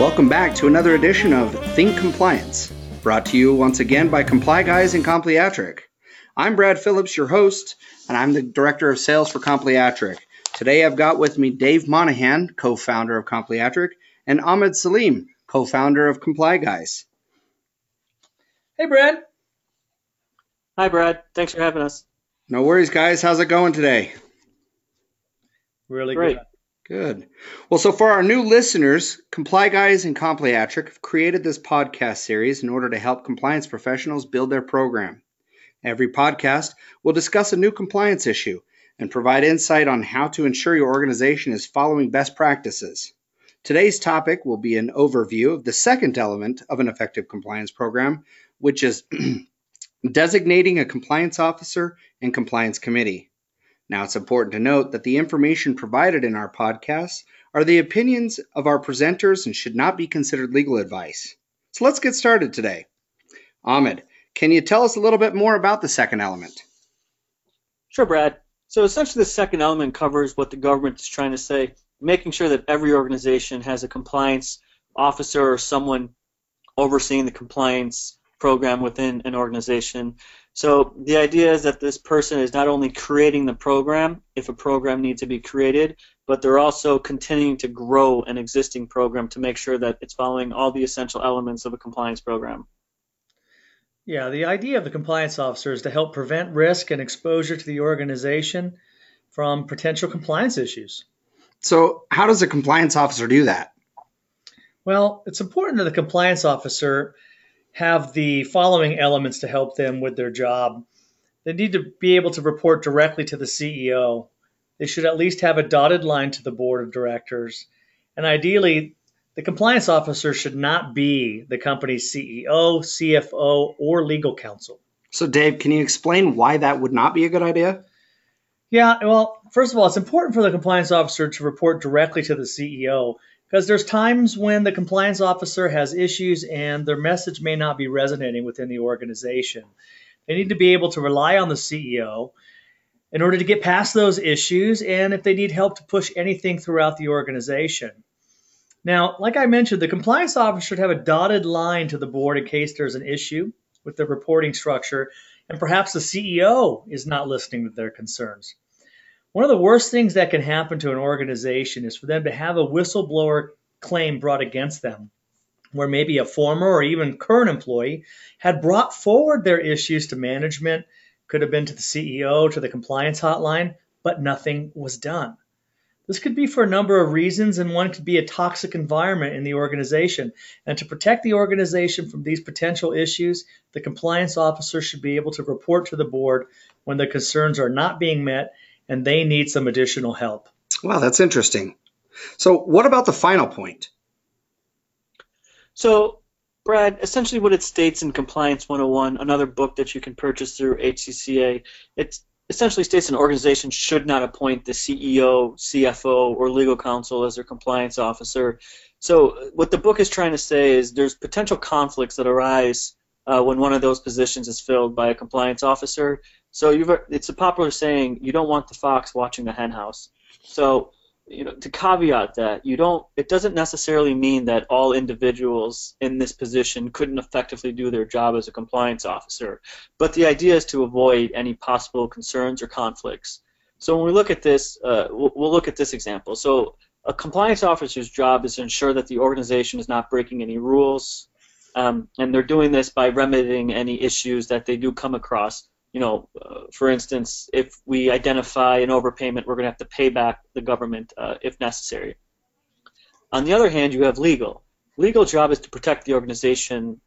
welcome back to another edition of Think Compliance, brought to you once again by Comply Guys and Compliatric. I'm Brad Phillips, your host, and I'm the Director of Sales for Compliatric. Today I've got with me Dave Monahan, co founder of Compliatric, and Ahmed Salim, co founder of Comply Guys. Hey, Brad. Hi, Brad. Thanks for having us. No worries, guys. How's it going today? Really Great. good. Good. Well, so for our new listeners, Comply Guys and Compliatric have created this podcast series in order to help compliance professionals build their program. Every podcast will discuss a new compliance issue and provide insight on how to ensure your organization is following best practices. Today's topic will be an overview of the second element of an effective compliance program, which is designating a compliance officer and compliance committee. Now, it's important to note that the information provided in our podcasts are the opinions of our presenters and should not be considered legal advice. So let's get started today. Ahmed, can you tell us a little bit more about the second element? Sure, Brad. So essentially, the second element covers what the government is trying to say, making sure that every organization has a compliance officer or someone overseeing the compliance program within an organization. So the idea is that this person is not only creating the program, if a program needs to be created, but they're also continuing to grow an existing program to make sure that it's following all the essential elements of a compliance program. Yeah, the idea of the compliance officer is to help prevent risk and exposure to the organization from potential compliance issues. So, how does a compliance officer do that? Well, it's important that the compliance officer have the following elements to help them with their job. They need to be able to report directly to the CEO. They should at least have a dotted line to the board of directors. And ideally, the compliance officer should not be the company's CEO, CFO, or legal counsel. So, Dave, can you explain why that would not be a good idea? Yeah, well, first of all, it's important for the compliance officer to report directly to the CEO because there's times when the compliance officer has issues and their message may not be resonating within the organization. They need to be able to rely on the CEO in order to get past those issues and if they need help to push anything throughout the organization. Now, like I mentioned, the compliance officer should have a dotted line to the board in case there's an issue with the reporting structure and perhaps the CEO is not listening to their concerns. One of the worst things that can happen to an organization is for them to have a whistleblower claim brought against them, where maybe a former or even current employee had brought forward their issues to management, could have been to the CEO, to the compliance hotline, but nothing was done. This could be for a number of reasons, and one could be a toxic environment in the organization. And to protect the organization from these potential issues, the compliance officer should be able to report to the board when the concerns are not being met and they need some additional help. Wow, that's interesting. So, what about the final point? So, Brad, essentially what it states in Compliance 101, another book that you can purchase through HCCA, it essentially states an organization should not appoint the CEO, CFO, or legal counsel as their compliance officer. So, what the book is trying to say is there's potential conflicts that arise uh, when one of those positions is filled by a compliance officer. So you've, it's a popular saying, you don't want the fox watching the henhouse. So, you know, to caveat that, you don't. It doesn't necessarily mean that all individuals in this position couldn't effectively do their job as a compliance officer. But the idea is to avoid any possible concerns or conflicts. So when we look at this, uh, we'll, we'll look at this example. So a compliance officer's job is to ensure that the organization is not breaking any rules, um, and they're doing this by remedying any issues that they do come across you know, uh, for instance, if we identify an overpayment, we're going to have to pay back the government uh, if necessary. On the other hand, you have legal. Legal job is to protect the organization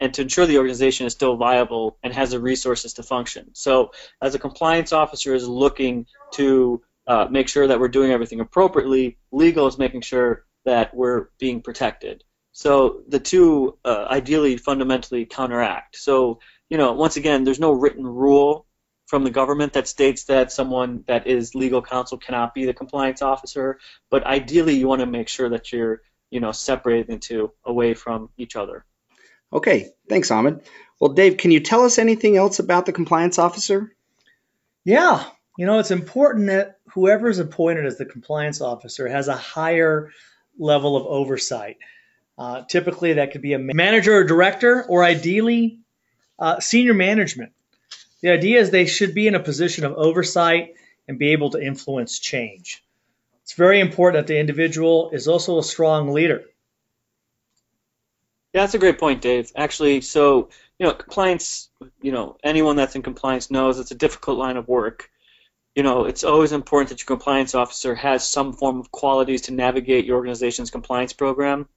and to ensure the organization is still viable and has the resources to function. So, as a compliance officer is looking to uh, make sure that we're doing everything appropriately, legal is making sure that we're being protected. So the two uh, ideally fundamentally counteract. So you know, once again, there's no written rule from the government that states that someone that is legal counsel cannot be the compliance officer. But ideally, you want to make sure that you're, you know, separated into away from each other. Okay, thanks, Ahmed. Well, Dave, can you tell us anything else about the compliance officer? Yeah, you know, it's important that whoever is appointed as the compliance officer has a higher level of oversight. Uh, typically, that could be a manager or director, or ideally, uh, senior management. The idea is they should be in a position of oversight and be able to influence change. It's very important that the individual is also a strong leader. Yeah, that's a great point, Dave. Actually, so you know, compliance. You know, anyone that's in compliance knows it's a difficult line of work. You know, it's always important that your compliance officer has some form of qualities to navigate your organization's compliance program.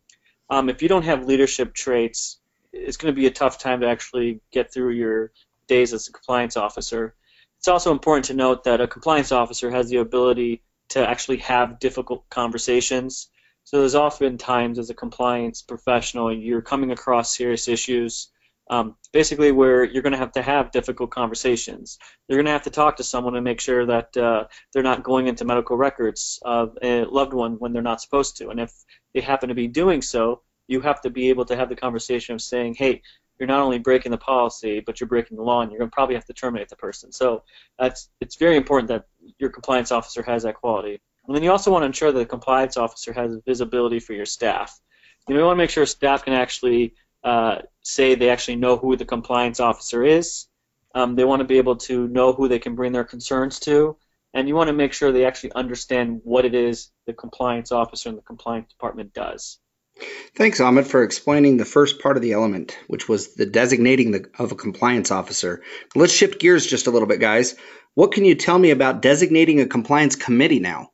Um, if you don't have leadership traits, it's going to be a tough time to actually get through your days as a compliance officer. It's also important to note that a compliance officer has the ability to actually have difficult conversations so there's often times as a compliance professional you're coming across serious issues, um, basically where you're going to have to have difficult conversations. You're going to have to talk to someone and make sure that uh, they're not going into medical records of a loved one when they're not supposed to. And if they happen to be doing so, you have to be able to have the conversation of saying, hey, you're not only breaking the policy, but you're breaking the law, and you're going to probably have to terminate the person. So that's it's very important that your compliance officer has that quality. And then you also want to ensure that the compliance officer has visibility for your staff. You, know, you want to make sure staff can actually uh, say they actually know who the compliance officer is. Um, they want to be able to know who they can bring their concerns to, and you want to make sure they actually understand what it is the compliance officer and the compliance department does. Thanks, Ahmed, for explaining the first part of the element, which was the designating the, of a compliance officer. Let's shift gears just a little bit, guys. What can you tell me about designating a compliance committee now?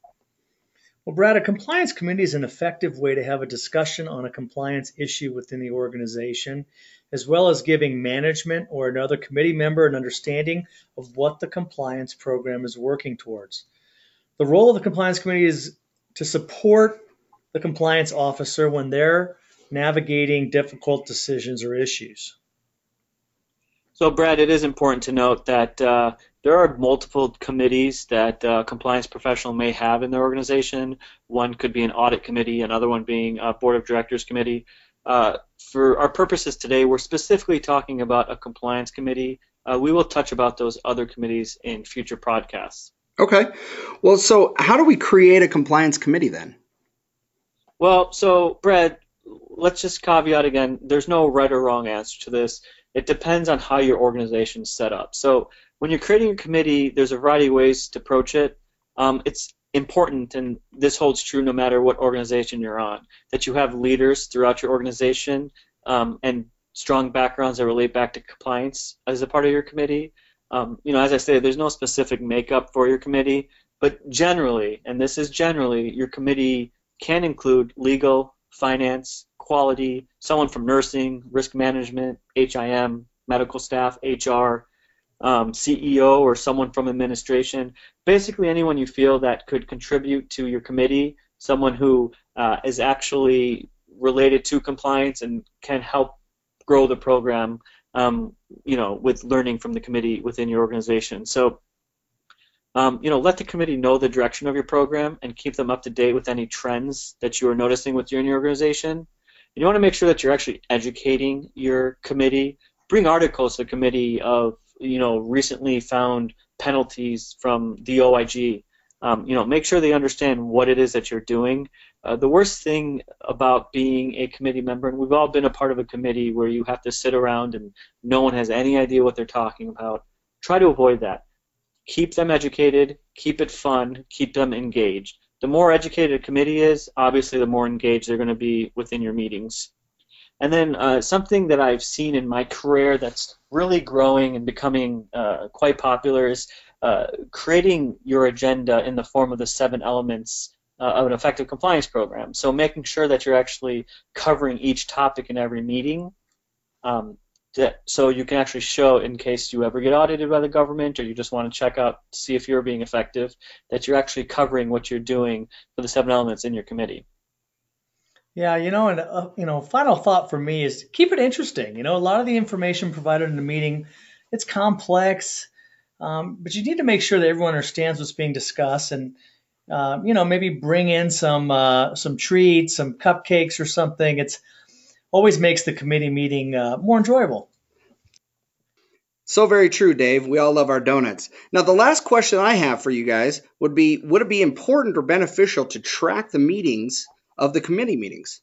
Well, Brad, a compliance committee is an effective way to have a discussion on a compliance issue within the organization, as well as giving management or another committee member an understanding of what the compliance program is working towards. The role of the compliance committee is to support the compliance officer when they're navigating difficult decisions or issues. So, Brad, it is important to note that uh, there are multiple committees that a uh, compliance professional may have in their organization. One could be an audit committee, another one being a board of directors committee. Uh, for our purposes today, we're specifically talking about a compliance committee. Uh, we will touch about those other committees in future podcasts. Okay. Well, so how do we create a compliance committee then? Well, so Brad, let's just caveat again. There's no right or wrong answer to this. It depends on how your organization is set up. So when you're creating a committee, there's a variety of ways to approach it. Um, it's important, and this holds true no matter what organization you're on, that you have leaders throughout your organization um, and strong backgrounds that relate back to compliance as a part of your committee. Um, you know, as I say, there's no specific makeup for your committee, but generally, and this is generally, your committee can include legal, finance, quality, someone from nursing, risk management, HIM, medical staff, HR, um, CEO or someone from administration, basically anyone you feel that could contribute to your committee, someone who uh, is actually related to compliance and can help grow the program, um, you know, with learning from the committee within your organization. So, um, you know, let the committee know the direction of your program and keep them up to date with any trends that you are noticing within your organization. And you want to make sure that you're actually educating your committee. Bring articles to the committee of you know, recently found penalties from the OIG. Um, you know, make sure they understand what it is that you're doing. Uh, the worst thing about being a committee member, and we've all been a part of a committee where you have to sit around and no one has any idea what they're talking about. Try to avoid that. Keep them educated, keep it fun, keep them engaged. The more educated a committee is, obviously, the more engaged they're going to be within your meetings. And then uh, something that I've seen in my career that's really growing and becoming uh, quite popular is uh, creating your agenda in the form of the seven elements uh, of an effective compliance program. So making sure that you're actually covering each topic in every meeting. Um, so you can actually show in case you ever get audited by the government or you just want to check out to see if you're being effective that you're actually covering what you're doing for the seven elements in your committee. Yeah, you know, and uh, you know, final thought for me is keep it interesting. You know, a lot of the information provided in the meeting, it's complex, um, but you need to make sure that everyone understands what's being discussed, and uh, you know, maybe bring in some uh, some treats, some cupcakes or something. It's always makes the committee meeting uh, more enjoyable. So very true, Dave. We all love our donuts. Now, the last question I have for you guys would be Would it be important or beneficial to track the meetings of the committee meetings?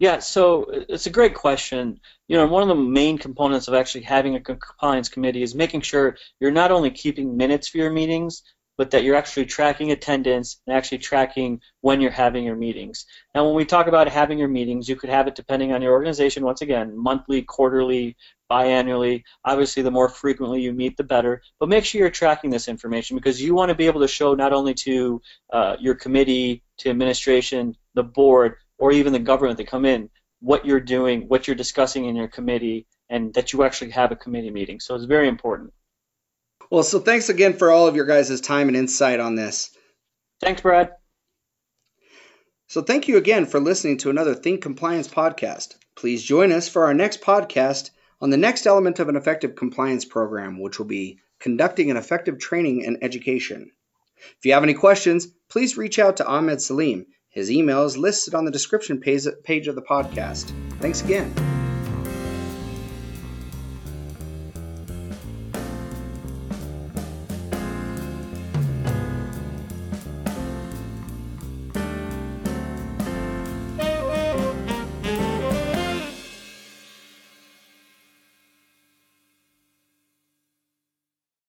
Yeah, so it's a great question. You know, one of the main components of actually having a compliance committee is making sure you're not only keeping minutes for your meetings, but that you're actually tracking attendance and actually tracking when you're having your meetings. Now, when we talk about having your meetings, you could have it depending on your organization, once again, monthly, quarterly, biannually. Obviously, the more frequently you meet, the better. But make sure you're tracking this information because you want to be able to show not only to uh, your committee, to administration, the board, or even the government that come in what you're doing, what you're discussing in your committee, and that you actually have a committee meeting. So it's very important. Well, so thanks again for all of your guys' time and insight on this. Thanks, Brad. So thank you again for listening to another Think Compliance podcast. Please join us for our next podcast on the next element of an effective compliance program, which will be conducting an effective training and education. If you have any questions, please reach out to Ahmed Salim. His email is listed on the description page of the podcast. Thanks again.